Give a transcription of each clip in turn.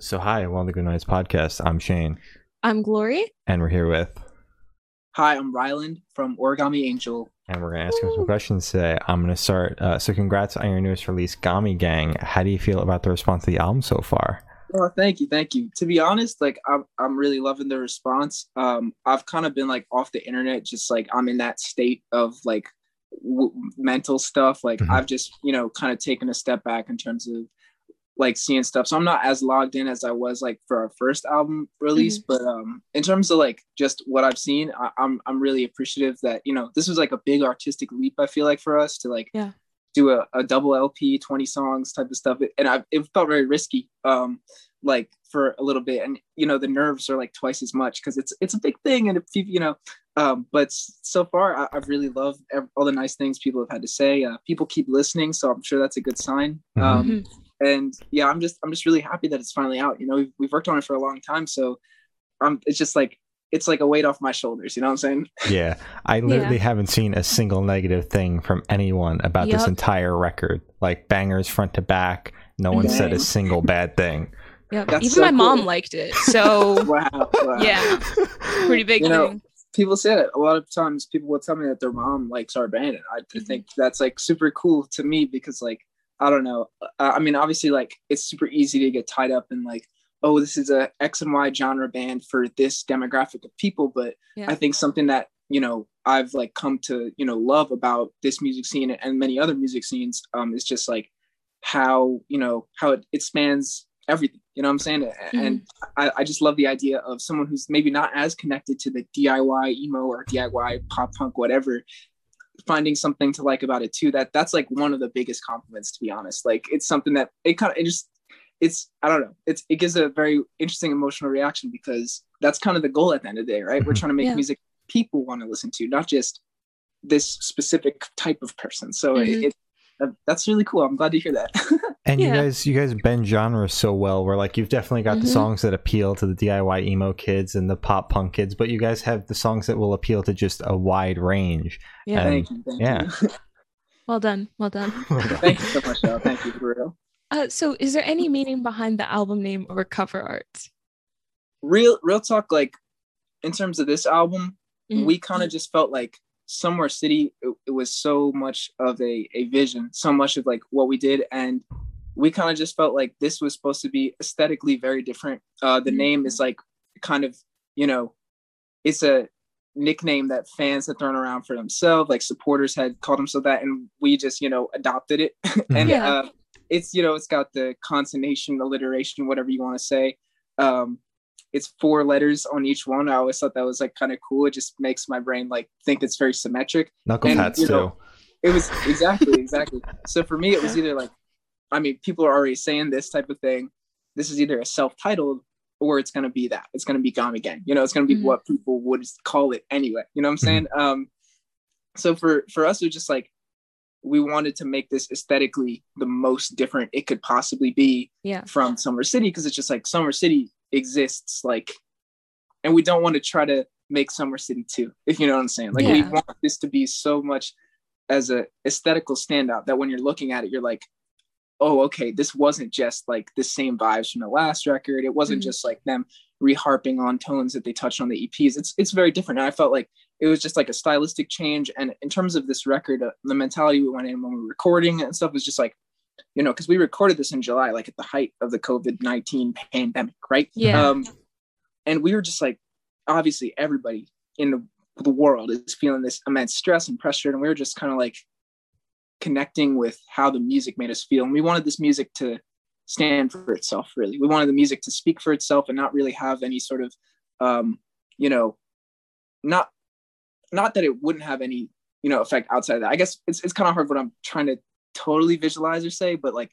So, hi, welcome to the Good Nights Podcast. I'm Shane, I'm Glory. and we're here with, Hi, I'm Ryland from Origami Angel. and we're going to ask him some questions today. I'm going to start. Uh, so, congrats on your newest release, Gami Gang. How do you feel about the response to the album so far? Oh, thank you, thank you. To be honest, like I'm, I'm really loving the response. Um, I've kind of been like off the internet, just like I'm in that state of like w- mental stuff. Like Mhm. I've just, you know, kind of taken a step back in terms of like seeing stuff. So I'm not as logged in as I was like for our first album release. But um, in terms of like just what I've seen, I, I'm, I'm really appreciative that you know this was like a big artistic leap. I feel like for us to like Yeah. do a, a double LP, 20 songs type of stuff. And I, it felt very risky, um, like for a little bit. And, you know, the nerves are like twice as much cause it's, it's a big thing. And if you, you know, um, but so far I, I've really loved all the nice things people have had to say. Uh, people keep listening. So I'm sure that's a good sign. Um, Mhm. And yeah, I'm just, I'm just really happy that it's finally out. You know, we've, we've worked on it for a long time. So um, it's just like, it's like a weight off my shoulders. You know what I'm saying? Yeah, I literally haven't seen a single negative thing from anyone about this entire record. Like bangers front to back. No one said a single bad thing. Yeah, even so my mom liked it. So Wow. wow. yeah, pretty big You know, thing. people say that a lot of times people will tell me that their mom likes our band and i Mhm. think that's like super cool to me because like i don't know. I mean obviously like it's super easy to get tied up in like oh this is a x and y genre band for this demographic of people but Yeah. i think something that you know i've like come to you know love about this music scene and many other music scenes um is just like how you know how it, it spans everything you know what i'm saying? And I, I just love the idea of someone who's maybe not as connected to the diy emo or diy pop punk whatever finding something to like about it too that that's like one of the biggest compliments to be honest like it's something that it kind of it just it's i don't know it's it gives a very interesting emotional reaction because that's kind of the goal at the end of the day right we're Mhm. trying to make Yeah. music people want to listen to not just this specific type of person so Mhm. it, that's really cool i'm glad to hear that And you guys, you guys bend genres so well. Where like you've definitely got the Mhm. songs that appeal to the DIY emo kids and the pop punk kids, but you guys have the songs that will appeal to just a wide range. Yeah, And- thank you thank yeah. you well done, well done. thank you so much Al. thank you for real Uh, so, is there any meaning behind the album name or cover art? real real talk like in terms of this album Mhm. we kind of just felt like somewhere city it, it was so much of a, a vision so much of like what we did and we kind of just felt like this was supposed to be aesthetically very different uh the Mhm. name is like kind of you know it's a nickname that fans had thrown around for themselves like supporters had called themselves that and we just you know adopted it and Yeah. uh it's you know it's got the consonation alliteration whatever you want to say um it's four letters on each one. I always thought that was like kind of cool. It just makes my brain like think it's very symmetric. Knuckle And, pads you too. it was exactly exactly. So for me it was either like i mean people are already saying this type of thing. This is either a self-titled or it's going to be that. It's going to be gami gang you know it's going to be Mhm. what people would call it anyway. You know what i'm saying? Um so for for us it was just like we wanted to make this aesthetically the most different it could possibly be Yeah, from Somewhere City because it's just like Somewhere City exists like and we don't want to try to make Somewhere City too, if you know what I'm saying. Like we want this to be so much as a aesthetical standout that when you're looking at it, you're like, oh, okay, this wasn't just like the same vibes from the last record. It wasn't Mhm. just like them reharping on tones that they touched on the EPs. It's it's very different. And I felt like it was just like a stylistic change. And in terms of this record, uh, the mentality we went in when we were recording and stuff was just like, you know, because we recorded this in July, like at the height of the COVID 19 pandemic, right? Yeah. Um, and we were just like, obviously, everybody in the, the world is feeling this immense stress and pressure. And we were just kind of like connecting with how the music made us feel. And we wanted this music to stand for itself, really. We wanted the music to speak for itself and not really have any sort of, um, you know, not not that it wouldn't have any you know effect outside of that i guess it's, it's kind of hard what i'm trying to totally visualize or say but like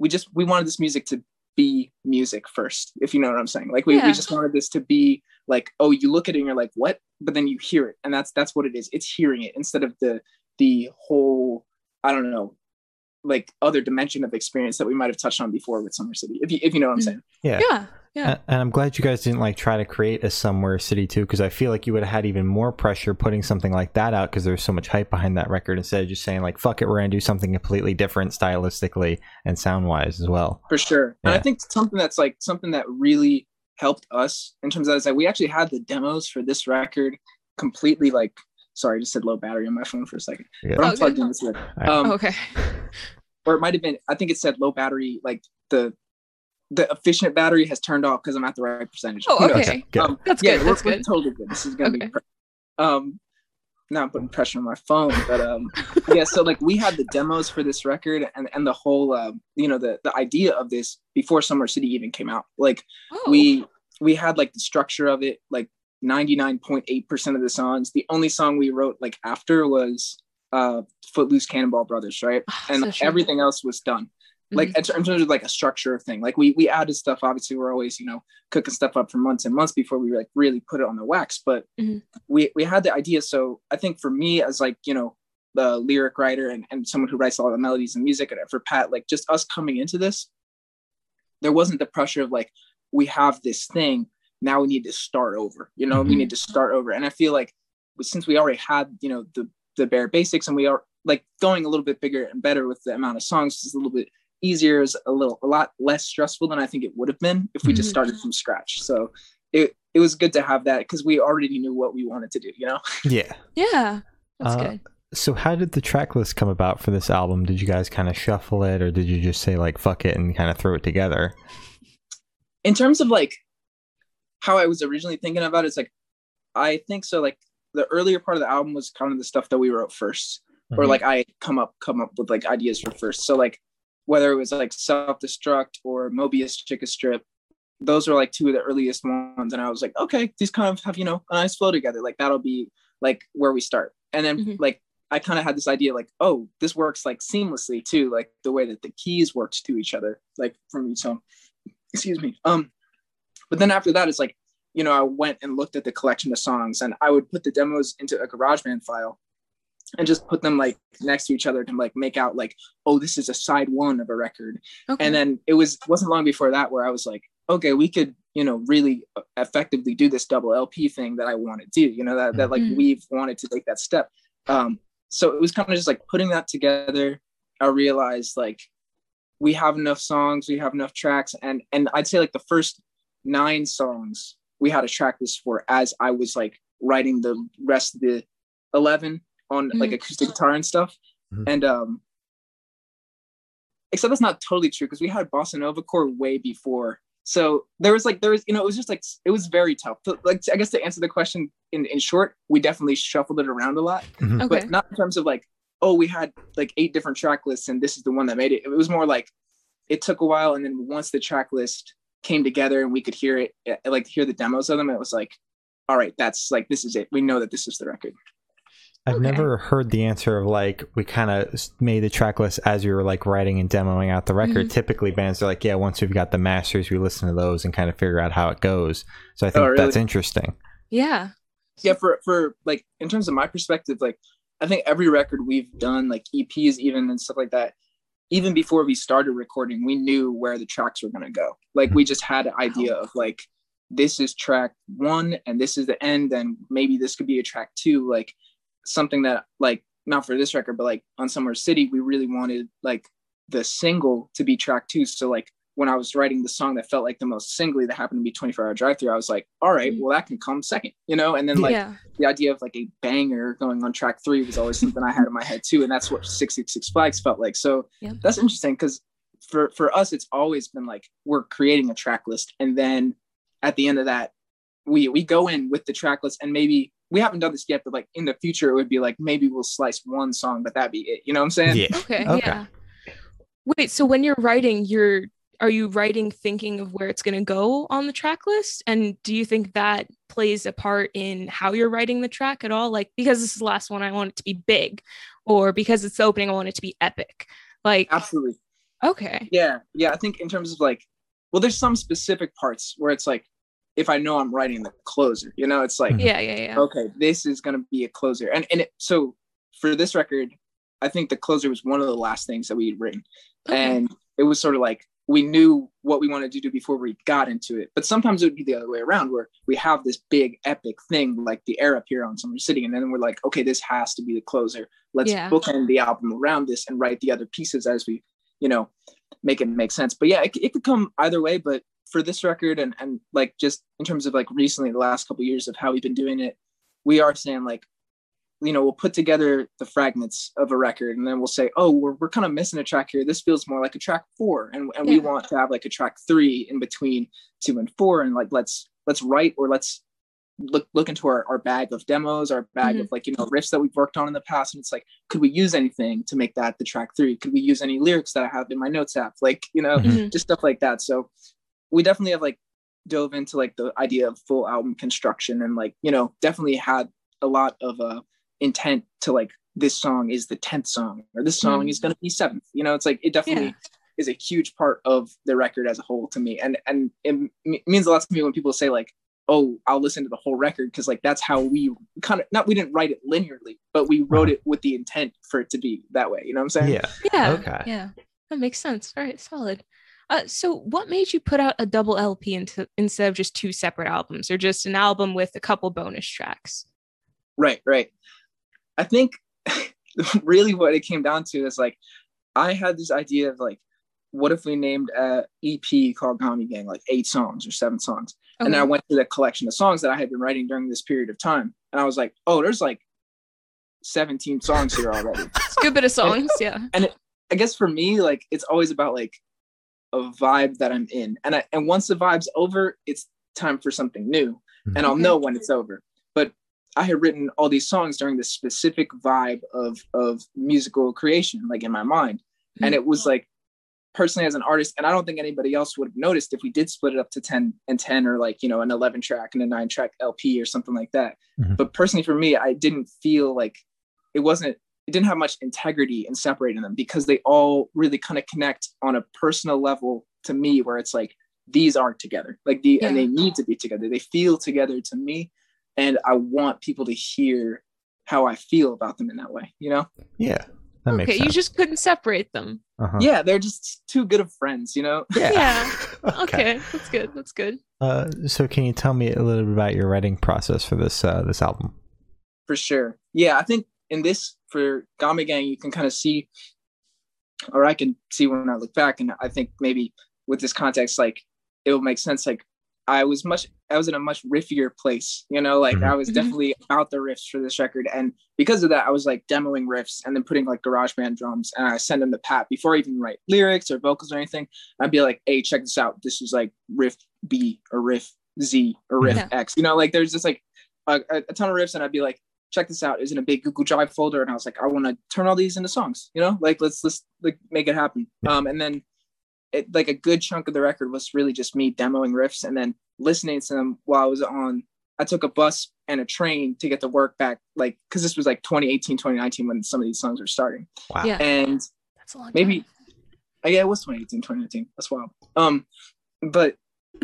we just we wanted this music to be music first if you know what i'm saying like we, Yeah. we just wanted this to be like oh you look at it and you're like what but then you hear it and that's that's what it is it's hearing it instead of the the whole i don't know like other dimension of experience that we might have touched on before with somewhere city if you if you know what i'm Mhm. saying Yeah. yeah. Yeah. And, and I'm glad you guys didn't like try to create a somewhere city too, because I feel like you would have had even more pressure putting something like that out because there's so much hype behind that record instead of just saying like fuck it, we're gonna do something completely different stylistically and sound wise as well. for sure. And I think something that's like something that really helped us in terms of that is that we actually had the demos for this record completely like sorry, I just said low battery on my phone for a second. Yeah. But I'm Okay. plugged in this record. Alright. Um, okay. or it might have been I think it said low battery, like the the efficient battery has turned off because I'm at the right percentage. Oh, Who knows? okay. Good. Um, That's yeah, good. we're, That's we're good. totally good. This is gonna Okay. be per- um now I'm putting pressure on my phone, but um yeah, so like we had the demos for this record and and the whole uh, you know the the idea of this before Somewhere City even came out. Like Oh. we we had like the structure of it, like 99.8% of the songs. The only song we wrote like after was uh Footloose Cannonball Brothers, right? Ah, And so true. everything else was done like Mhm. in terms of like a structure thing like we we added stuff obviously we're always you know cooking stuff up for months and months before we like really put it on the wax but Mhm. we we had the idea so i think for me as like you know the lyric writer and, and someone who writes a lot of melodies and music and for pat like just us coming into this there wasn't the pressure of like we have this thing now we need to start over you know we Mhm. need to start over and i feel like since we already had you know the the bare basics and we are like going a little bit bigger and better with the amount of songs is a little bit easier is a little a lot less stressful than i think it would have been if we just Mhm. started from scratch so it it was good to have that because we already knew what we wanted to do you know Yeah. yeah. That's Uh, good. So how did the track list come about for this album? Did you guys kind of shuffle it or did you just say like fuck it and kind of throw it together? in terms of like how I was originally thinking about it, it's like I think so like the earlier part of the album was kind of the stuff that we wrote 1st or Mhm. like I come up come up with like ideas for first. So like whether it was like self destruct or Mobius Chica Strip, those are like two of the earliest ones. And I was like, okay, these kind of have, you know, a nice flow together. Like that'll be like where we start. And then Mhm. like I kind of had this idea like, oh, this works like seamlessly too, like the way that the keys worked to each other, like from each song. Excuse me. Um, but then after that, it's like, you know, I went and looked at the collection of songs and I would put the demos into a GarageBand file and just put them like next to each other to like make out like, oh, this is a side one of a record. Okay. And then it was wasn't long before that where I was like, okay, we could, you know, really effectively do this double LP thing that I want to do, you know, that, that like Mhm. we've wanted to take that step. Um, so it was kind of just like putting that together. I realized like we have enough songs, we have enough tracks, and and I'd say like the first nine songs we had a track list for as I was like writing the rest of the eleven on like acoustic guitar and stuff. Mhm. And um except that's not totally true because we had bossa nova core way before so there was like there was you know it was just like it was very tough So, like i guess to answer the question in in short we definitely shuffled it around a lot Mhm. okay. but not in terms of like oh we had like eight different track lists and this is the one that made it it was more like it took a while and then once the track list came together and we could hear it eh, like hear the demos of them it was like all right that's like this is it we know that this is the record I've Okay. never heard the answer of like we kind of made the track list as we were like writing and demoing out the record. Mhm. Typically, bands are like, yeah, once we've got the masters, we listen to those and kind of figure out how it goes. So I think Oh, really? that's interesting. yeah. yeah for for like in terms of my perspective like i think every record we've done like eps even and stuff like that even before we started recording we knew where the tracks were going to go like we just had an idea of like this is track one and this is the end and maybe this could be a track two like something that like not for this record but like on somewhere city we really wanted like the single to be track two so like when i was writing the song that felt like the most singly that happened to be 24 hour drive through i was like all right well that can come second you know and then like yeah. the idea of like a banger going on track three was always something I had in my head too, and that's what six six six flags felt like. So Yeah. that's interesting because for for us, it's always been like we're creating a track list, and then at the end of that, we we go in with the track list, and maybe we haven't done this yet, but like in the future, it would be like maybe we'll slice one song, but that'd be it. You know what I'm saying? Yeah. Okay. Okay. Yeah. Wait, so when you're writing, you're are you writing thinking of where it's going to go on the track list? And do you think that plays a part in how you're writing the track at all? Like because this is the last one, I want it to be big, or because it's the opening, I want it to be epic. Like Absolutely. okay, Yeah, yeah. I think in terms of like, well, there's some specific parts where it's like, if I know I'm writing the closer, you know, it's like, Mhm. yeah, yeah, yeah. okay, this is gonna be a closer. And and it, so for this record, I think the closer was one of the last things that we had written, Okay. and it was sort of like we knew what we wanted to do before we got into it. But sometimes it would be the other way around where we have this big epic thing like the Air Up Here on Somewhere City. And then we're like, okay, this has to be the closer. Let's Yeah. bookend the album around this and write the other pieces as we, you know, make it make sense. But yeah, it, it could come either way. But for this record and, and like just in terms of like recently the last couple of years of how we've been doing it, we are saying like, you know, we'll put together the fragments of a record and then we'll say, oh, we're, we're kind of missing a track here. This feels more like a track four. And, and we want to have like a track three in between two and four. And like, let's, let's write or let's look, look into our, our bag of demos, our bag of like, you know, riffs that we've worked on in the past. And it's like, could we use anything to make that the track three? Could we use any lyrics that I have in my notes app? Like, you know, Mhm. just stuff like that. So we definitely have like dove into like the idea of full album construction and like, you know, definitely had a lot of uh intent to like this song is the 10th song or this song Mhm. is going to be seventh you know it's like it definitely Yeah. is a huge part of the record as a whole to me and and it m- means a lot to me when people say like oh i'll listen to the whole record because like that's how we kind of not we didn't write it linearly but we wrote it with the intent for it to be that way you know what i'm saying Yeah. Yeah. Okay. Yeah. That makes sense. All right, solid. Uh, so what made you put out a double LP into, instead of just two separate albums or just an album with a couple bonus tracks? Right, right. I think really what it came down to is like I had this idea of like, what if we named a EP called Gami Gang, like eight songs or seven songs? And I went through the collection of songs that I had been writing during this period of time. And I was like, oh, there's like 17 songs here already. It's a good bit of songs. Yeah. And I guess for me, like it's always about like a vibe that I'm in. And I and once the vibe's over, it's time for something new. Mm-hmm. And I'll know when it's over. But I had written all these songs during this specific vibe of of musical creation, like in my mind. And mm-hmm. it was like personally as an artist, and I don't think anybody else would have noticed if we did split it up to 10 and 10 or like, you know, an 11 track and a nine track LP or something like that. Mhm. But personally for me, I didn't feel like it wasn't it didn't have much integrity in separating them because they all really kind of connect on a personal level to me where it's like these aren't together like the and they need to be together they feel together to me and i want people to hear how i feel about them in that way you know Yeah. That makes okay, you just couldn't separate them. uh-huh. yeah they're just too good of friends you know Yeah. Yeah. Okay, that's good. That's good. Uh, so can you tell me a little bit about your writing process for this uh, this album? for sure yeah i think in this for Gami Gang, you can kind of see, or I can see when I look back, and I think maybe with this context, like it will make sense. Like I was much, I was in a much riffier place, you know, like Mhm. I was Mhm. definitely about the riffs for this record, and because of that, I was like demoing riffs and then putting like GarageBand drums, and I send them to Pat before I even write lyrics or vocals or anything. I'd be like, "Hey, check this out. This is like riff B or riff Z or riff Yeah. X." You know, like there's just like a, a ton of riffs, and I'd be like check this out is in a big google drive folder and i was like i want to turn all these into songs you know like let's let's like make it happen um and then it like a good chunk of the record was really just me demoing riffs and then listening to them while i was on i took a bus and a train to get to work back like because this was like 2018 2019 when some of these songs were starting Wow. Yeah. and That's a long maybe time. uh, yeah it was 2018 2019 that's wild um but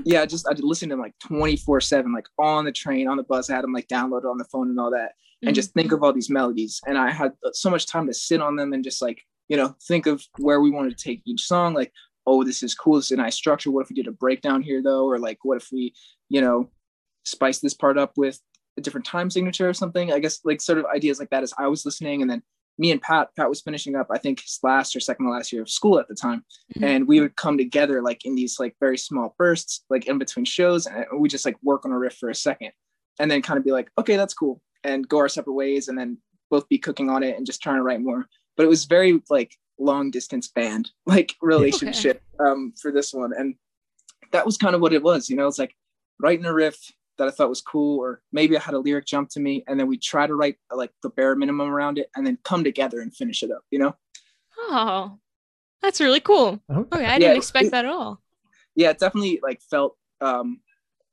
yeah just i listened to them like 24 7 like on the train on the bus i had them like downloaded on the phone and all that and Mhm. just think of all these melodies and i had so much time to sit on them and just like you know think of where we wanted to take each song like oh this is cool this is a nice structure. What if we did a breakdown here though? Or like what if we you know spice this part up with a different time signature or something? I guess like sort of ideas like that as i was listening. And then me and pat pat was finishing up i think his last or second to last year of school at the time. Mhm. and we would come together like in these like very small bursts like in between shows. And we just like work on a riff for a second and then kind of be like okay that's cool and go our separate ways and then both be cooking on it and just trying to write more. But it was very like long distance band like relationship um for this one and that was kind of what it was you know it's like writing a riff that i thought was cool or maybe i had a lyric jump to me and then we try to write like the bare minimum around it and then come together and finish it up you know Oh, that's really cool. Okay. Okay, I didn't it- expect it- that at all. yeah, it definitely like felt um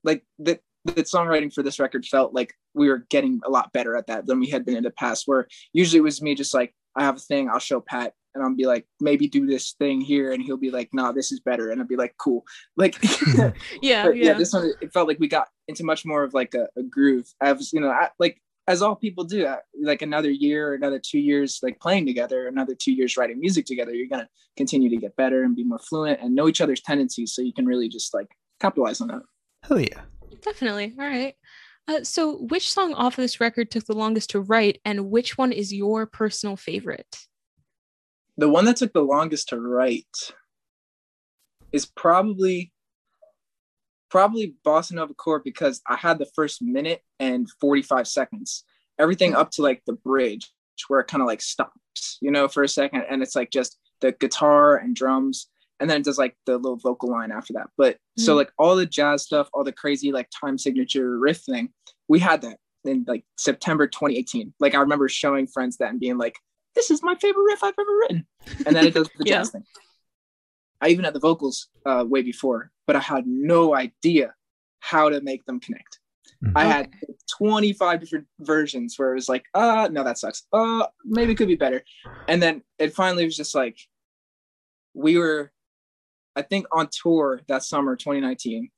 like that the songwriting for this record felt like we were getting a lot better at that than we had been in the past. Where usually it was me just like I have a thing, I'll show Pat, and I'll be like maybe do this thing here, and he'll be like, nah, this is better, and I'll be like, cool, like. Yeah, yeah, yeah. this one it felt like we got into much more of like a, a groove. I was, you know, I, like as all people do uh, like another year another two years like playing together another two years writing music together you're going to continue to get better and be more fluent and know each other's tendencies so you can really just like capitalize on that hell yeah Definitely. All right. Uh, so, which song off of this record took the longest to write, and which one is your personal favorite? The one that took the longest to write is probably probably Bossa Nova Core because I had the first minute and 45 seconds. Everything up to like the bridge where it kind of like stops, you know, for a second. And it's like just the guitar and drums. And then it does like the little vocal line after that. But mm-hmm. so like all the jazz stuff, all the crazy like time signature riff thing, we had that in like September 2018. Like I remember showing friends that and being like, this is my favorite riff I've ever written. And then it does the yeah. jazz thing. I even had the vocals uh, way before, but I had no idea how to make them connect. Mm-hmm. I had 25 different versions where it was like, uh, no, that sucks. Uh, maybe it could be better. And then it finally was just like, we were, I think, on tour that summer, 2019,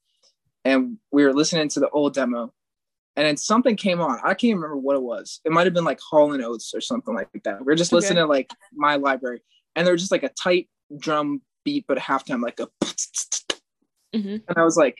and we were listening to the old demo, and then something came on. I can't remember what it was. It might have been like Hall and Oates or something like that. We are just okay. listening to like my library, and there was just like a tight drum beat, but halftime like a, mm-hmm. and I was like,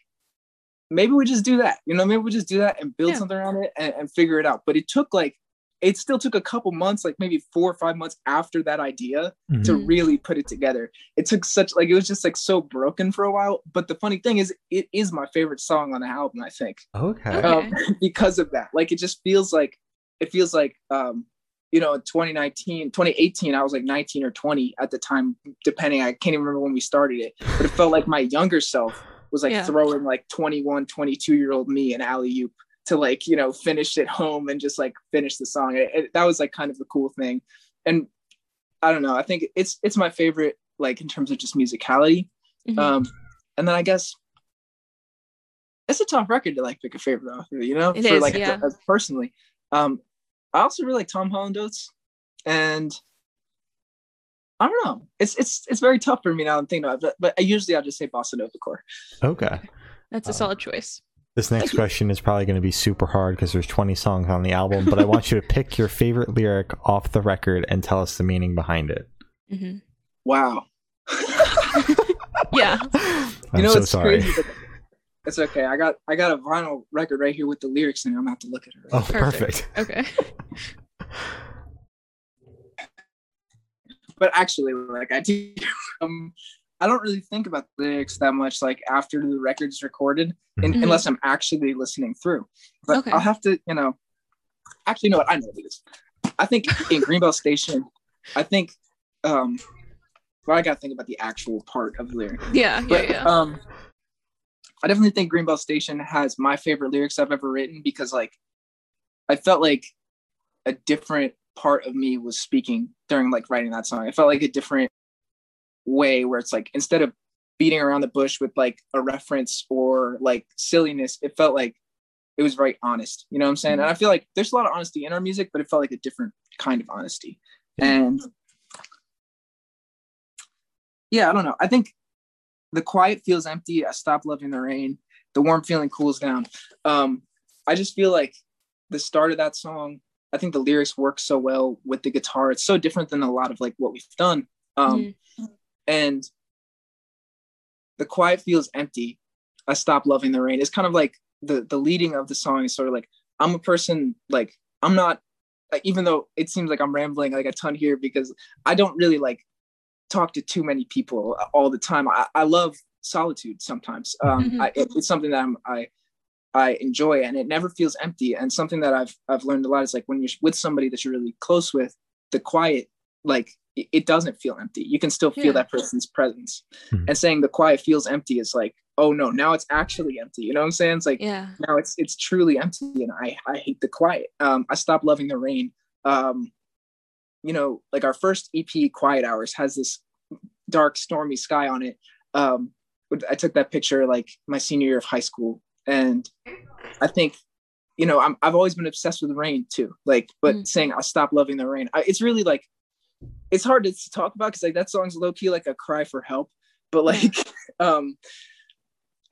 maybe we just do that. You know, maybe we just do that and build yeah. something around it and, and figure it out. But it took like it still took a couple months, like maybe four or five months after that idea mm-hmm. to really put it together. It took such like it was just like so broken for a while. But the funny thing is, it is my favorite song on the album. I think. Okay. Um, because of that, like it just feels like it feels like um, you know, 2019, 2018, I was like 19 or 20 at the time, depending. I can't even remember when we started it, but it felt like my younger self was like yeah. throwing like 21, 22 year old me an alley oop to like you know finish it home and just like finish the song it, it, that was like kind of the cool thing and i don't know i think it's it's my favorite like in terms of just musicality mm-hmm. um and then i guess it's a tough record to like pick a favorite off you know it for is, like yeah. personally um i also really like tom holland oates and I don't know. It's it's it's very tough for me now. I'm thinking about it, but, but I usually I'll just say Bossa Nova Core. Okay, that's a um, solid choice. This next question is probably going to be super hard because there's 20 songs on the album, but I want you to pick your favorite lyric off the record and tell us the meaning behind it. Mm-hmm. Wow. yeah. I'm you know, so it's sorry. Crazy, it's okay. I got I got a vinyl record right here with the lyrics and I'm gonna have to look at it. Right oh, perfect. perfect. Okay. but actually, like I do, um, I don't really think about the lyrics that much, like after the record's recorded, in, mm-hmm. unless I'm actually listening through. But okay. I'll have to, you know, actually, you know what? I know this. I think in Greenbelt Station, I think, um, well, I got to think about the actual part of the lyric. Yeah, but, yeah, yeah. Um, I definitely think Greenbelt Station has my favorite lyrics I've ever written because, like, I felt like a different part of me was speaking during like writing that song. I felt like a different way where it's like instead of beating around the bush with like a reference or like silliness, it felt like it was very honest. You know what I'm saying? Mm-hmm. And I feel like there's a lot of honesty in our music, but it felt like a different kind of honesty. And yeah, I don't know. I think the quiet feels empty. I stop loving the rain. The warm feeling cools down. Um, I just feel like the start of that song, I think the lyrics work so well with the guitar. It's so different than a lot of like what we've done. Um, mm-hmm and the quiet feels empty. I stop loving the rain. It's kind of like the the leading of the song is sort of like i'm a person like i'm not like, even though it seems like i'm rambling like a ton here because i don't really like talk to too many people all the time. I, I love solitude sometimes. Um mm-hmm. I, it, it's something that I'm, i i enjoy and it never feels empty. And something that i've i've learned a lot is like when you're with somebody that you're really close with the quiet like it doesn't feel empty. You can still feel yeah. that person's presence. Mm-hmm. And saying the quiet feels empty is like, oh no, now it's actually empty. You know what I'm saying? It's like yeah. now it's it's truly empty and I I hate the quiet. Um I stopped loving the rain. Um you know, like our first EP Quiet Hours has this dark stormy sky on it. Um I took that picture like my senior year of high school and I think you know, I'm, I've always been obsessed with rain too. Like, but mm-hmm. saying I stopped loving the rain, I, it's really like it's hard to talk about because like that song's low key like a cry for help, but like um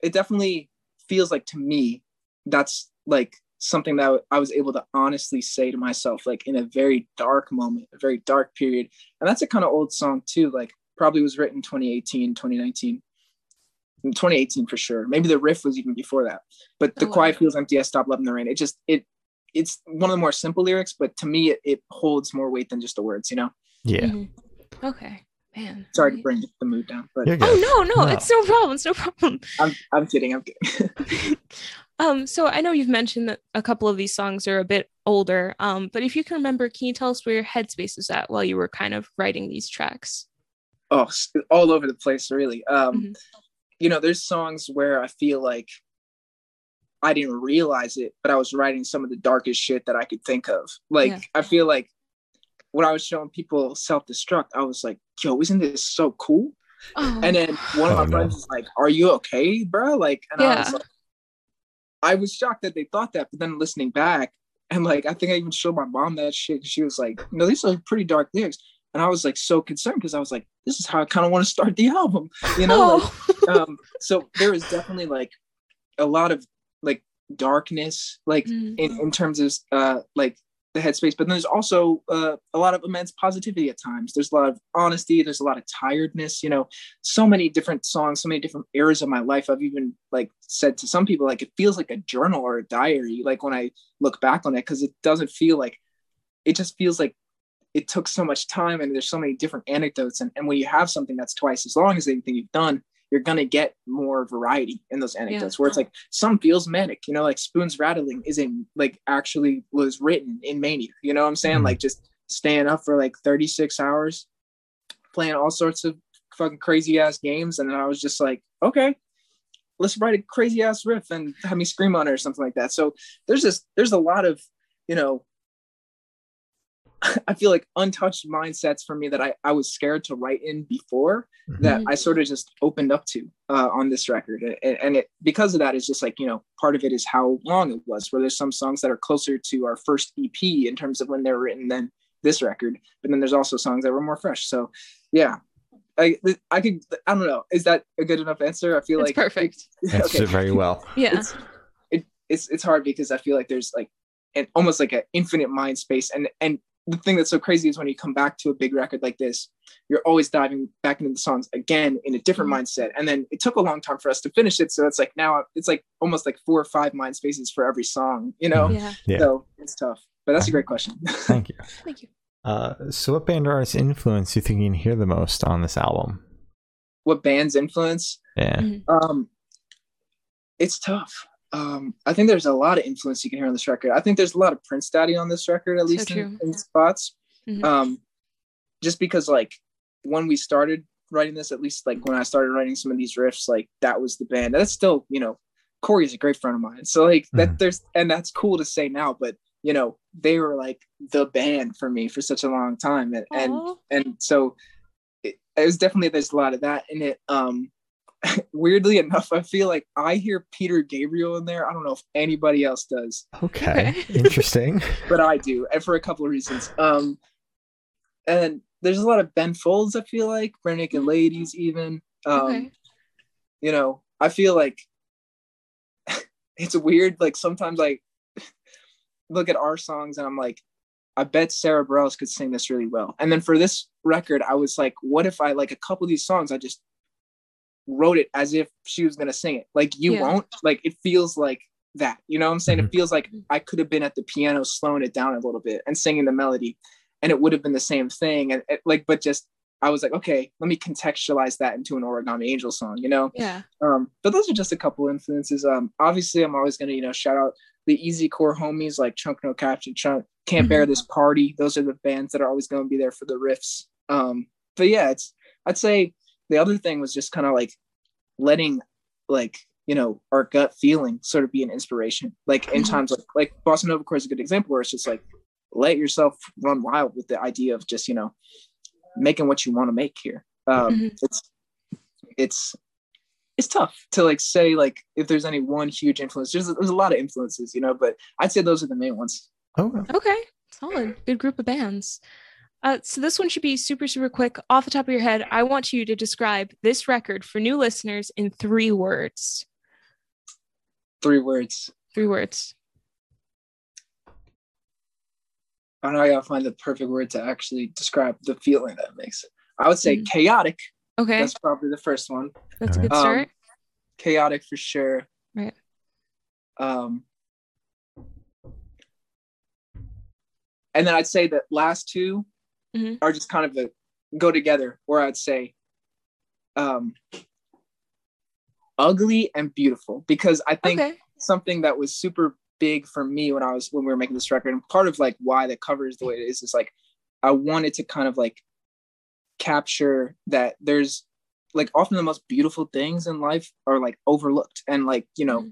it definitely feels like to me that's like something that I was able to honestly say to myself, like in a very dark moment, a very dark period. And that's a kind of old song too. Like probably was written 2018, 2019. 2018 for sure. Maybe the riff was even before that. But the oh, quiet wow. feels empty. I stopped loving the rain. It just it it's one of the more simple lyrics, but to me it, it holds more weight than just the words, you know? Yeah. Mm-hmm. Okay. Man. Sorry to bring the mood down, but oh no, no, no, it's no problem. It's no problem. I'm I'm kidding. I'm kidding. um, so I know you've mentioned that a couple of these songs are a bit older. Um, but if you can remember, can you tell us where your headspace was at while you were kind of writing these tracks? Oh, all over the place, really. Um, mm-hmm. you know, there's songs where I feel like I didn't realize it, but I was writing some of the darkest shit that I could think of. Like yeah. I feel like when I was showing people self destruct, I was like, "Yo, isn't this so cool?" Oh. And then one of oh, my friends was like, "Are you okay, bro?" Like, and yeah. I was like, I was shocked that they thought that, but then listening back, and like, I think I even showed my mom that shit. She was like, "No, these are pretty dark lyrics." And I was like so concerned because I was like, "This is how I kind of want to start the album," you know. Oh. Like, um, so there is definitely like a lot of like darkness, like mm-hmm. in, in terms of uh like the headspace but then there's also uh, a lot of immense positivity at times. There's a lot of honesty there's a lot of tiredness you know so many different songs so many different eras of my life. I've even like said to some people like it feels like a journal or a diary like when i look back on it because it doesn't feel like it just feels like it took so much time and there's so many different anecdotes and, and when you have something that's twice as long as anything you've done you're gonna get more variety in those anecdotes yeah. where it's like some feels manic you know like spoons rattling is a like actually was written in mania you know what i'm saying mm-hmm. like just staying up for like 36 hours playing all sorts of fucking crazy ass games and then i was just like okay let's write a crazy ass riff and have me scream on it or something like that so there's just there's a lot of you know I feel like untouched mindsets for me that I, I was scared to write in before mm-hmm. that I sort of just opened up to uh, on this record. And, and it because of that is just like, you know, part of it is how long it was, where there's some songs that are closer to our first EP in terms of when they're written than this record. But then there's also songs that were more fresh. So yeah. I, I could I don't know is that a good enough answer I feel it's like perfect answered okay. very well yeah it's, it, it's it's hard because I feel like there's like an almost like an infinite mind space and and the thing that's so crazy is when you come back to a big record like this, you're always diving back into the songs again in a different mm-hmm. mindset. And then it took a long time for us to finish it. So it's like now it's like almost like four or five mind spaces for every song, you know? Yeah. yeah. So it's tough. But that's a great question. Thank you. Thank you. Uh, so what band or artist influence do you think you can hear the most on this album? What band's influence? Yeah. Mm-hmm. Um it's tough um, I think there's a lot of influence you can hear on this record. I think there's a lot of Prince Daddy on this record, at least so in, in, spots. Mm-hmm. Um, just because like when we started writing this, at least like when I started writing some of these riffs, like that was the band. That's still, you know, Kory's a great friend of mine. So like mm-hmm. that there's and that's cool to say now, but you know, they were like the band for me for such a long time. And and, and so it, it was definitely there's a lot of that in it. Um weirdly enough, I feel like I hear Peter Gabriel in there. I don't know if anybody else does. Okay, interesting. but I do, and for a couple of reasons. Um, and there's a lot of Ben Folds. I feel like Barenaked mm-hmm. Ladies, even. Um, okay. You know, I feel like it's weird. Like sometimes I look at our songs and I'm like, I bet Sara Bareilles could sing this really well. And then for this record, I was like, what if I like a couple of these songs I just wrote it as if she was gonna sing it. Like you yeah. won't. Like it feels like that. You know what I'm saying? Mm-hmm. It feels like I could have been at the piano slowing it down a little bit and singing the melody, and it would have been the same thing. And it, like, but just I was like, okay, let me contextualize that into an Origami Angel song. You know? Yeah. Um, but those are just a couple influences. Um, obviously, I'm always gonna you know shout out the easy core homies like Chunk No Captain, Chunk Can't mm-hmm. Bear This Party. Those are the bands that are always gonna be there for the riffs. Um, but yeah, it's I'd say the other thing was just kind of like letting like you know our gut feeling sort of be an inspiration. Like in mm-hmm. times like like bossa nova core is a good example where it's just like let yourself run wild with the idea of just you know making what you want to make here. Um mm-hmm. it's it's it's tough to like say like if there's any one huge influence there's, there's a lot of influences you know but i'd say those are the main ones. Okay okay solid. Good group of bands uh, so this one should be super, super quick. Off the top of your head, I want you to describe this record for new listeners in three words. Three words. Three words. I know I gotta find the perfect word to actually describe the feeling that makes it. I would say Mhm. chaotic. Okay, That's probably the first one. that's a good Um, start. chaotic for sure. Right. Um, and then I'd say that last 2 Mhm. are just kind of a go together. Where I'd say, um, ugly and beautiful, because I think okay. something that was super big for me when I was when we were making this record, and part of like why the cover is the way it is, is like I wanted to kind of like capture that there's like often the most beautiful things in life are like overlooked and like you know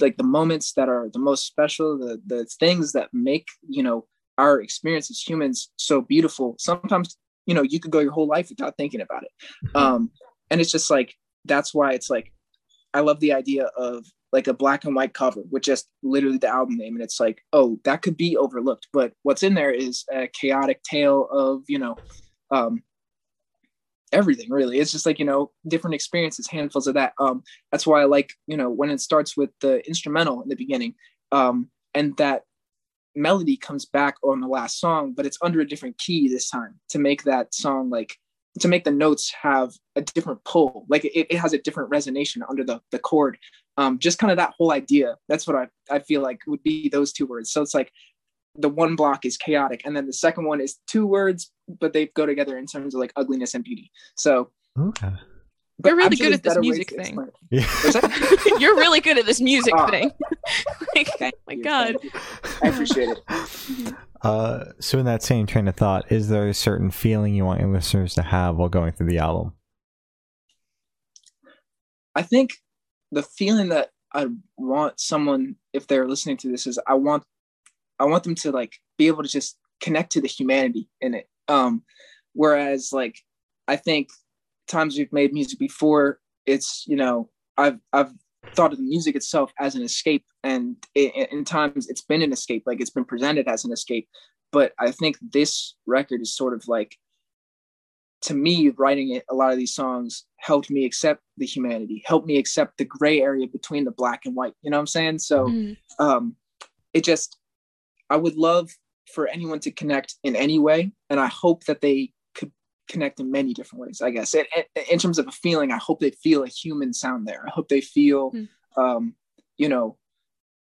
like the moments that are the most special the the things that make you know our experience as humans so beautiful. Sometimes you know you could go your whole life without thinking about it. Um and it's just like that's why it's like i love the idea of like a black and white cover with just literally the album name. And it's like oh that could be overlooked. But what's in there is a chaotic tale of you know um everything really. It's just like you know different experiences handfuls of that. Um that's why i like you know when it starts with the instrumental in the beginning um and that melody comes back on the last song but it's under a different key this time to make that song like to make the notes have a different pull like it, it has a different resonation under the the chord um just kind of that whole idea that's what i i feel like would be those two words so it's like the one block is chaotic and then the second one is two words but they go together in terms of like ugliness and beauty so Okay. but You're really I'm sure good at this music thing. Yeah. You're really good at this music Ah. thing. like, oh my god. I appreciate it. Uh, so in that same train of thought, is there a certain feeling you want your listeners to have while going through the album? I think the feeling that I want someone, if they're listening to this, is I want I want them to like be able to just connect to the humanity in it. Um, whereas like I think times we've made music before, it's you know I've I've thought of the music itself as an escape, and i in times it's been an escape, like it's been presented as an escape. But I think this record is sort of like to me, writing it, a lot of these songs helped me accept the humanity, helped me accept the gray area between the black and white. You know what I'm saying? So Mm. um, it just, I would love for anyone to connect in any way. And I hope that they connect in many different ways, I guess. And, and in terms of a feeling, I hope they feel a human sound there. I hope they feel, Mm. um, you know,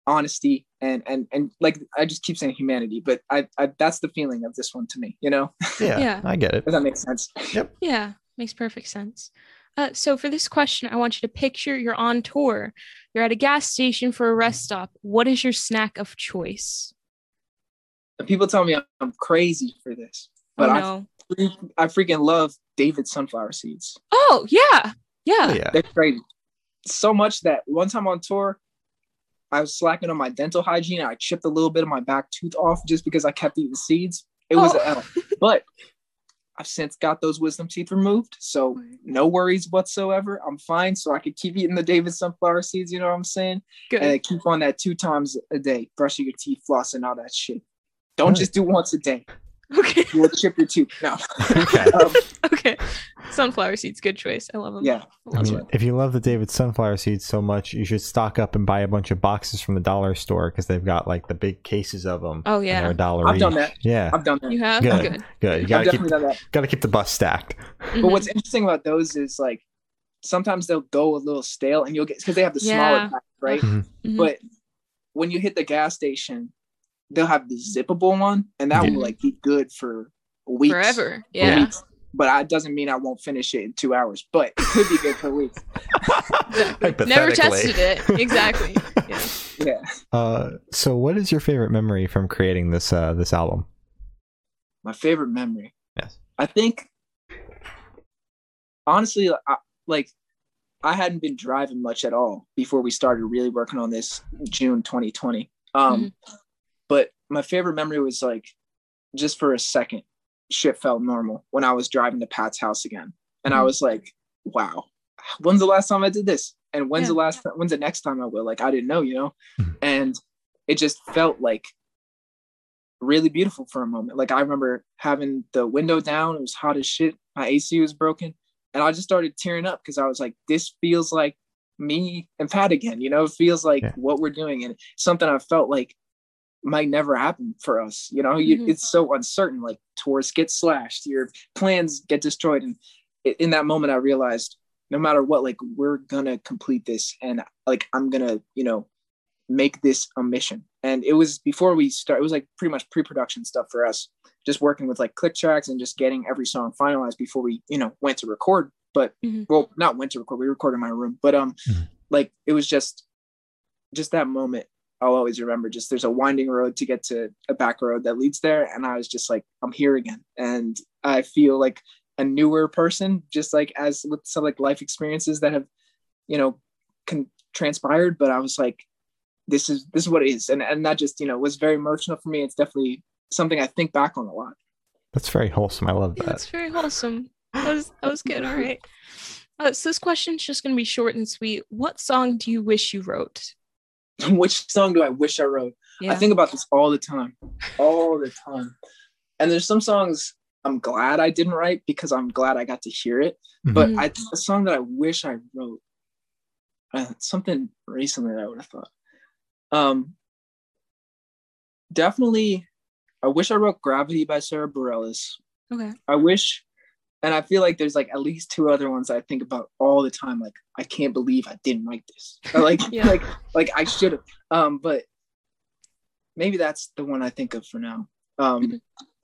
honesty and, and, and like, I just keep saying humanity, but I, I, that's the feeling of this one to me, you know, Yeah, Yeah. I get it. if that makes sense. Yep. Yeah, makes perfect sense. Uh, so for this question, I want you to picture you're on tour. You're at a gas station for a rest stop. What is your snack of choice? People tell me I'm crazy for this, but oh I no. freak- I freaking love David sunflower seeds. Oh yeah, yeah. Oh, yeah. They're crazy. So much that one time on tour, I was slacking on my dental hygiene. I chipped a little bit of my back tooth off just because I kept eating seeds. It was Oh. an L. But I've since got those wisdom teeth removed. So no worries whatsoever. I'm fine. So I could keep eating the David sunflower seeds, you know what I'm saying? Good. And keep on that two times a day, brushing your teeth, flossing, all that shit. Don't Right. just do once a day. Okay. You'll chip your tooth. No. Okay. Um, Okay. Sunflower seeds, good choice. I love them. yeah. I mean, if you love the David sunflower seeds so much, you should stock up and buy a bunch of boxes from the dollar store because they've got like the big cases of them. Oh and they're yeah. a dollar I've done that. Yeah, I've done that. You have Good. good. good. You I've gotta keep definitely done that. gotta keep the bus stacked. Mhm. But what's interesting about those is like sometimes they'll go a little stale and you'll get because they have the Yeah. smaller pack, right? Mhm. But when you hit the gas station, they'll have the zippable one, and that Yeah. will like be good for weeks. forever. Yeah. weeks. But that doesn't mean I won't finish it in two hours. But it could be good for weeks. Never tested it. Exactly. Yeah. Yeah. Uh, so what is your favorite memory from creating this uh this album? My favorite memory. Yes. I think honestly, I, like I hadn't been driving much at all before we started really working on this June 2020. Um, but my favorite memory was like just for a second, shit felt normal when I was driving to Pat's house again, and I Mhm. was like, wow, when's the last time I did this? And when's Yeah. the last? When's the next time I will? Like I didn't know, you know, Mhm. and it just felt like really beautiful for a moment. Like I remember having the window down, it was hot as shit. My AC was broken. And I just started tearing up because I was like, this feels like me and Pat again, you know, it feels like Yeah. what we're doing. And something I felt like might never happen for us. You know, you, Mhm. it's so uncertain. Like tours get slashed, your plans get destroyed, and in that moment, I realized no matter what, like we're gonna complete this, and like I'm gonna, you know, make this a mission. And it was before we start. It was like pretty much pre-production stuff for us, just working with like click tracks and just getting every song finalized before we, you know, went to record. But Mhm. well, not went to record. We recorded in my room, but um, Mhm. like it was just, just that moment I'll always remember just there's a winding road to get to a back road that leads there. And I was just like, I'm here again. And I feel like a newer person, just like as with some like life experiences that have, you know, con- transpired. But I was like, this is this is what it is. And and that just, you know, was very emotional for me. It's definitely something I think back on a lot. That's very wholesome. I love Yeah, that. that's very wholesome. That was that was good. All right. Uh, so this question's just gonna be short and sweet. What song do you wish you wrote? Which song do I wish I wrote? Yeah. I think about this all the time, all the time. And there's some songs I'm glad I didn't write because I'm glad I got to hear it. But Mhm. I a song that I wish I wrote, uh, something recently that I would have thought. Um, definitely, I wish I wrote "Gravity" by Sara Bareilles. okay. I wish, and I feel like there's like at least two other ones I think about all the time. Like I can't believe I didn't write this. Or, like Yeah. like like I should have. Um, but maybe that's the one I think of for now. Um, Mhm.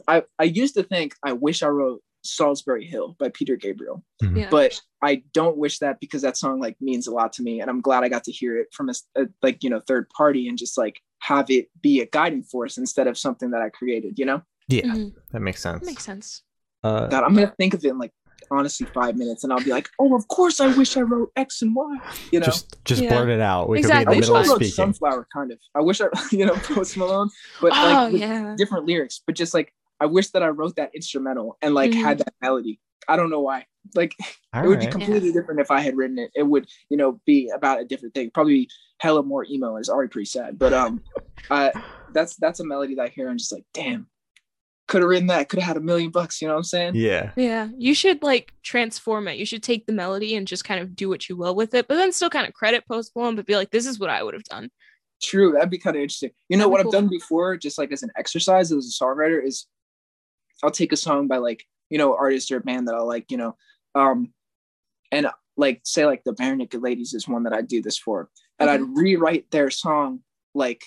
I I used to think I wish I wrote Solsbury Hill by Peter Gabriel, Mhm. Yeah. but I don't wish that because that song like means a lot to me, and I'm glad I got to hear it from a like you know third party and just like have it be a guiding force instead of something that I created. You know, Yeah, Mhm. that makes sense. Makes sense. Uh, God, I'm gonna think of it in like honestly five minutes, and I'll be like, oh, of course I wish I wrote X and Y. You know. just just Yeah. blurt it out. We Exactly. could I be in wish the I middle of wrote speaking. Sunflower, kind of. I wish I, you know, Post Malone, but oh like yeah. different lyrics. But just like I wish that I wrote that instrumental and like Mhm. had that melody. I don't know why. Like All it would be right. completely different if I had written it. It would, you know, be about a different thing. Probably hella more emo, it's already pretty sad. But um, uh, that's that's a melody that I hear and just like, damn, could have written that. Could have had a million bucks. You know what I'm saying? Yeah. Yeah, you should like transform it. You should take the melody and just kind of do what you will with it, but then still kind of credit Post Malone, but be like, this is what I would have done. True, that'd be kind of interesting. You know That'd be what cool. I've done before, just like as an exercise as a songwriter, is I'll take a song by like you know artist or a band that I like, you know, um, and like say like the Barenaked Ladies is one that I do this for, and Okay. I'd rewrite their song like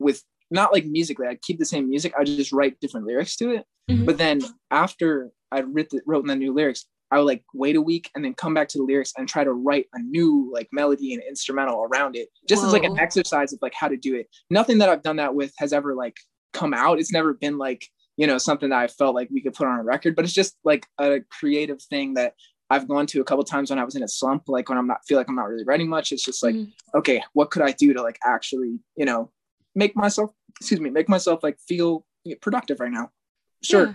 with not like musically, I'd keep the same music, I'd just write different lyrics to it. Mhm. But then after I writ the, wrote the new lyrics, I would like wait a week and then come back to the lyrics and try to write a new like melody and instrumental around it, just as like an exercise of like how to do it. Nothing that I've done that with has ever like come out. It's never been like you know something that I felt like we could put on a record, but it's just like a creative thing that I've gone to a couple times when I was in a slump, like when I'm not feel like I'm not really writing much. It's just like Mhm. okay, what could I do to like actually you know make myself excuse me make myself like feel productive right now. Sure, Yeah.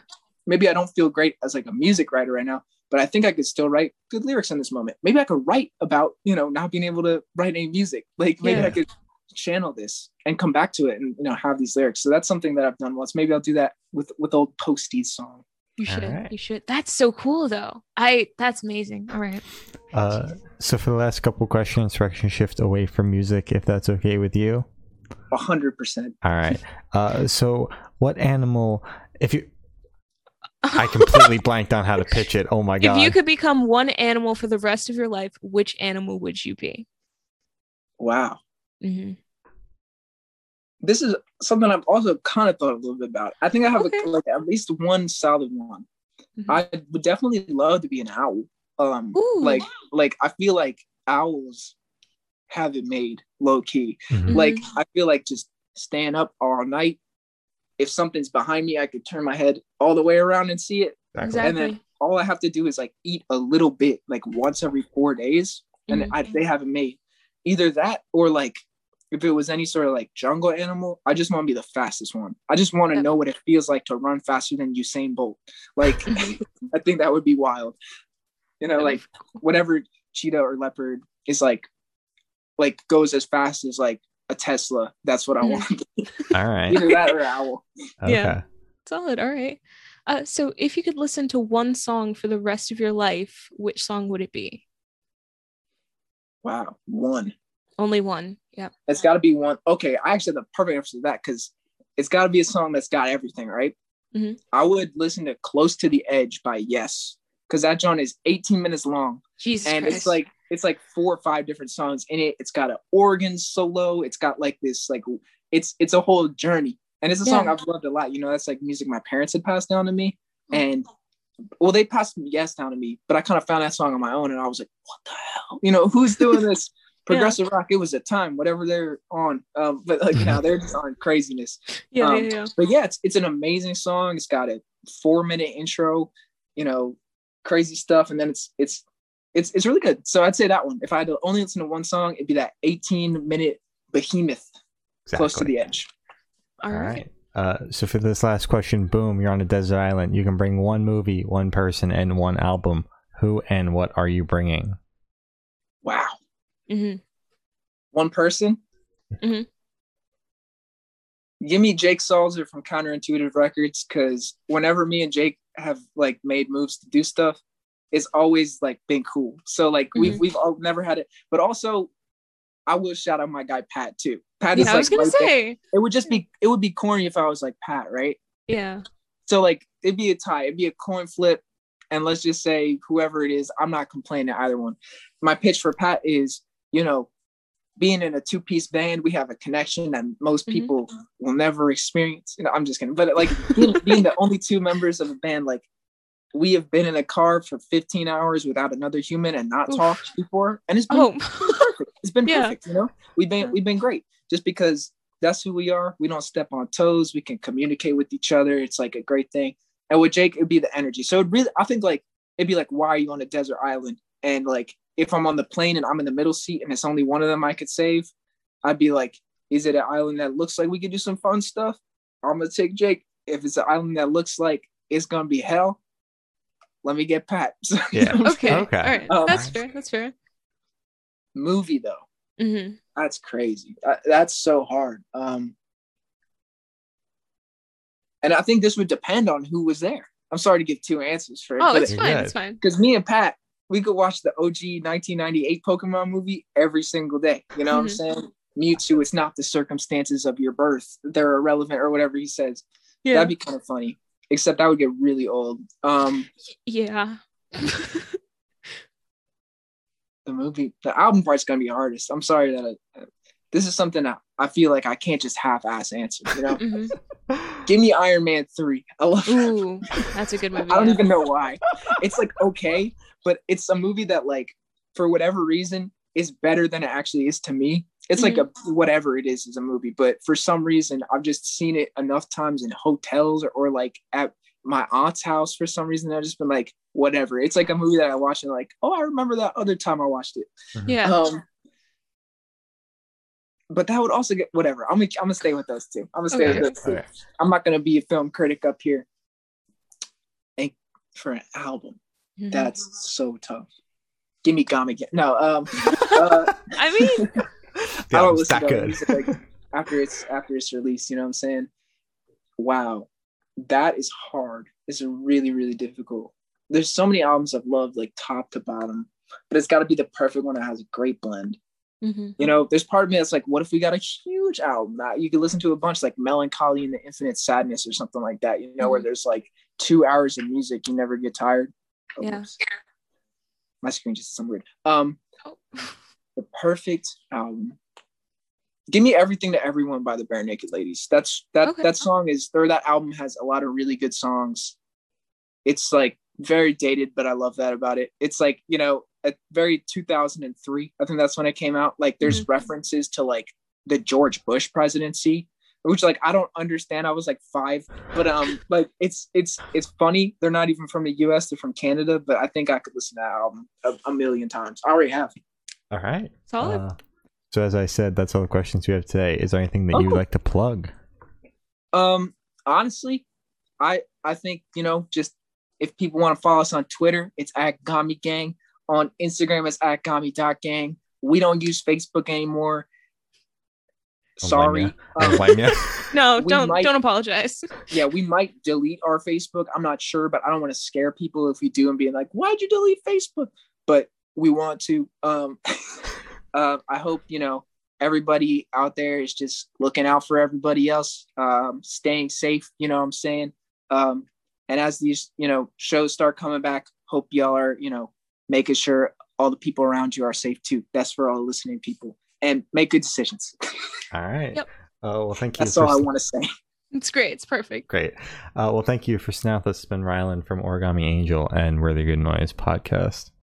maybe I don't feel great as like a music writer right now, but I think I could still write good lyrics in this moment. Maybe I could write about, you know, not being able to write any music. Like maybe Yeah. I could channel this and come back to it and you know have these lyrics. So that's something that I've done once. Maybe I'll do that with with old Posty's song. You should. right. You should. That's so cool though. I that's amazing. All right. Uh, so for the last couple questions, direction shift away from music, if that's okay with you. A hundred percent. All right. Uh, so what animal? If you, I completely blanked on how to pitch it. Oh my god. If you could become one animal for the rest of your life, which animal would you be? Wow. hmm This is something I've also kind of thought a little bit about. I think I have Okay. a, like at least one solid one. Mhm. I would definitely love to be an owl. Um Ooh. like like I feel like owls have it made low key. Mhm. Like I feel like just staying up all night. If something's behind me, I could turn my head all the way around and see it. Exactly. And then all I have to do is like eat a little bit, like once every four days, and Mhm. I, they have it made. Either that or like if it was any sort of like jungle animal, I just want to be the fastest one. I just want to Yep. know what it feels like to run faster than Usain Bolt. Like. I think that would be wild. You know, like whatever cheetah or leopard is like like goes as fast as like a Tesla. That's what I want. All right. Either that or owl. Okay. Yeah. Solid. All right. Uh, so if you could listen to one song for the rest of your life, which song would it be? Wow, one. Only one. Yeah. It's got to be one. Okay, I actually have the perfect answer to that because it's got to be a song that's got everything, right? Mhm. I would listen to "Close to the Edge" by Yes, because that joint is 18 minutes long, Jesus and Christ. it's like it's like four or five different songs in it. It's got an organ solo. It's got like this like it's it's a whole journey, and it's a song I've loved a lot. You know, that's like music my parents had passed down to me, Oh. and well, they passed Yes down to me, but I kind of found that song on my own, and I was like, what the hell? You know, who's doing this? Progressive rock. It was a time, whatever they're on. Um, but like now they're just on craziness. yeah, um, yeah, yeah. But yeah, it's it's an amazing song. It's got a four minute intro, you know, crazy stuff, and then it's it's it's it's really good. So I'd say that one. If I had to only listen to one song, it'd be that 18 minute behemoth close to the edge. All All right. right. Uh, so for this last question, boom, you're on a desert island. You can bring one movie, one person, and one album. Who and what are you bringing? Wow. hmm One person. Mhm. Give me Jake Salzer from Counterintuitive Records because whenever me and Jake have like made moves to do stuff, it's always like been cool. So like we've Mhm. we've all, never had it, but also I will shout out my guy Pat too. Pat is Yeah, I like was gonna right there. say. it would just be it would be corny if I was like Pat, right? Yeah. So like it'd be a tie, it'd be a coin flip, and let's just say whoever it is, I'm not complaining to either one. My pitch for Pat is, you know, being in a two piece band, we have a connection that most Mhm. people will never experience. You know, I'm just kidding, but like being, being the only two members of a band, like we have been in a car for 15 hours without another human and not Oof. talked before, and it's been Oh. perfect. It's been Yeah. perfect. You know, we've been we've been great just because that's who we are. We don't step on toes. We can communicate with each other. It's like a great thing. And with Jake, it'd be the energy. So it really, I think like it'd be like, why are you on a desert island? And like if I'm on the plane and I'm in the middle seat and it's only one of them I could save, I'd be like, is it an island that looks like we could do some fun stuff? I'm gonna take Jake. If it's an island that looks like it's gonna be hell, let me get Pat. Yeah. know what I'm Okay. Okay. All right. Um, That's fair. That's fair. Movie though. hmm That's crazy. Uh, that's so hard. Um, and I think this would depend on who was there. I'm sorry to give two answers for it, Oh, it's fine. It's fine. because me and Pat, we could watch the OG 1998 Pokemon movie every single day. You know Mhm. what I'm saying? Mewtwo, it's not the circumstances of your birth; they're irrelevant, or whatever he says. Yeah. That'd be kind of funny. Except that would get really old. Um, yeah. the movie, the album part's gonna be hardest. I'm sorry that I, this is something that I feel like I can't just half-ass answer. You know, hmm give me Iron Man three. I love. that that's a good movie. I don't yeah. even know why. It's like okay, but it's a movie that like for whatever reason is better than it actually is to me. It's like a whatever it is is a movie, but for some reason I've just seen it enough times in hotels or, or like at my aunt's house for some reason. I've just been like whatever. It's like a movie that I watched and like oh I remember that other time I watched it. Yeah. Um, but that would also get whatever. I'm gonna I'm gonna stay with those two. I'm gonna stay Okay. with those two. Okay. I'm not gonna be a film critic up here. And for an album, Mhm. that's so tough. Give me Gum again. No, um, uh, I mean, Yeah, I don't listen that to good. music like after it's after it's released. You know what I'm saying? Wow, that is hard. It's really really difficult. There's so many albums I've loved like top to bottom, but it's got to be the perfect one that has a great blend. mhm. You know, there's part of me that's like, what if we got a huge album that you could listen to a bunch like Mellon Collie and the Infinite Sadness or something like that, you know, where Mhm. there's like two hours of music, you never get tired. Oh, Yeah. whoops. My screen just some weird. Um, Oh. the perfect album. Give me everything to everyone by the Barenaked Ladies. That's that Okay. that song is or that album has a lot of really good songs. It's like very dated, but I love that about it. It's like, you know, a very 2003. I think that's when it came out. Like there's references to like the George Bush presidency, which like I don't understand. I was like 5, but um like it's it's it's funny. They're not even from the US, they're from Canada, but I think I could listen to that album a, a million times. I already have. All right. Solid. Uh, so as I said, that's all the questions we have today. Is there anything that Oh, you would like to plug? Um, honestly, I I think you know just if people want to follow us on Twitter, it's at Gami Gang. On Instagram, it's at Gami.gang. We don't use Facebook anymore. Don't blame Sorry. Um, blame ya. no, don't might- don't apologize. yeah, we might delete our Facebook. I'm not sure, but I don't want to scare people if we do and being like, "Why'd you delete Facebook?" But we want to. Um, uh, I hope you know everybody out there is just looking out for everybody else, um, staying safe. You know what I'm saying? Um, and as these, you know, shows start coming back, hope y'all are, you know, making sure all the people around you are safe too. That's for all the listening people and make good decisions. All right. Yep. Oh, well, thank you. That's for all I s- want to say. It's great. It's perfect. Great. Uh, well, thank you for Snap. This has been Rylan from Origami Angel and We're the Good Noise podcast.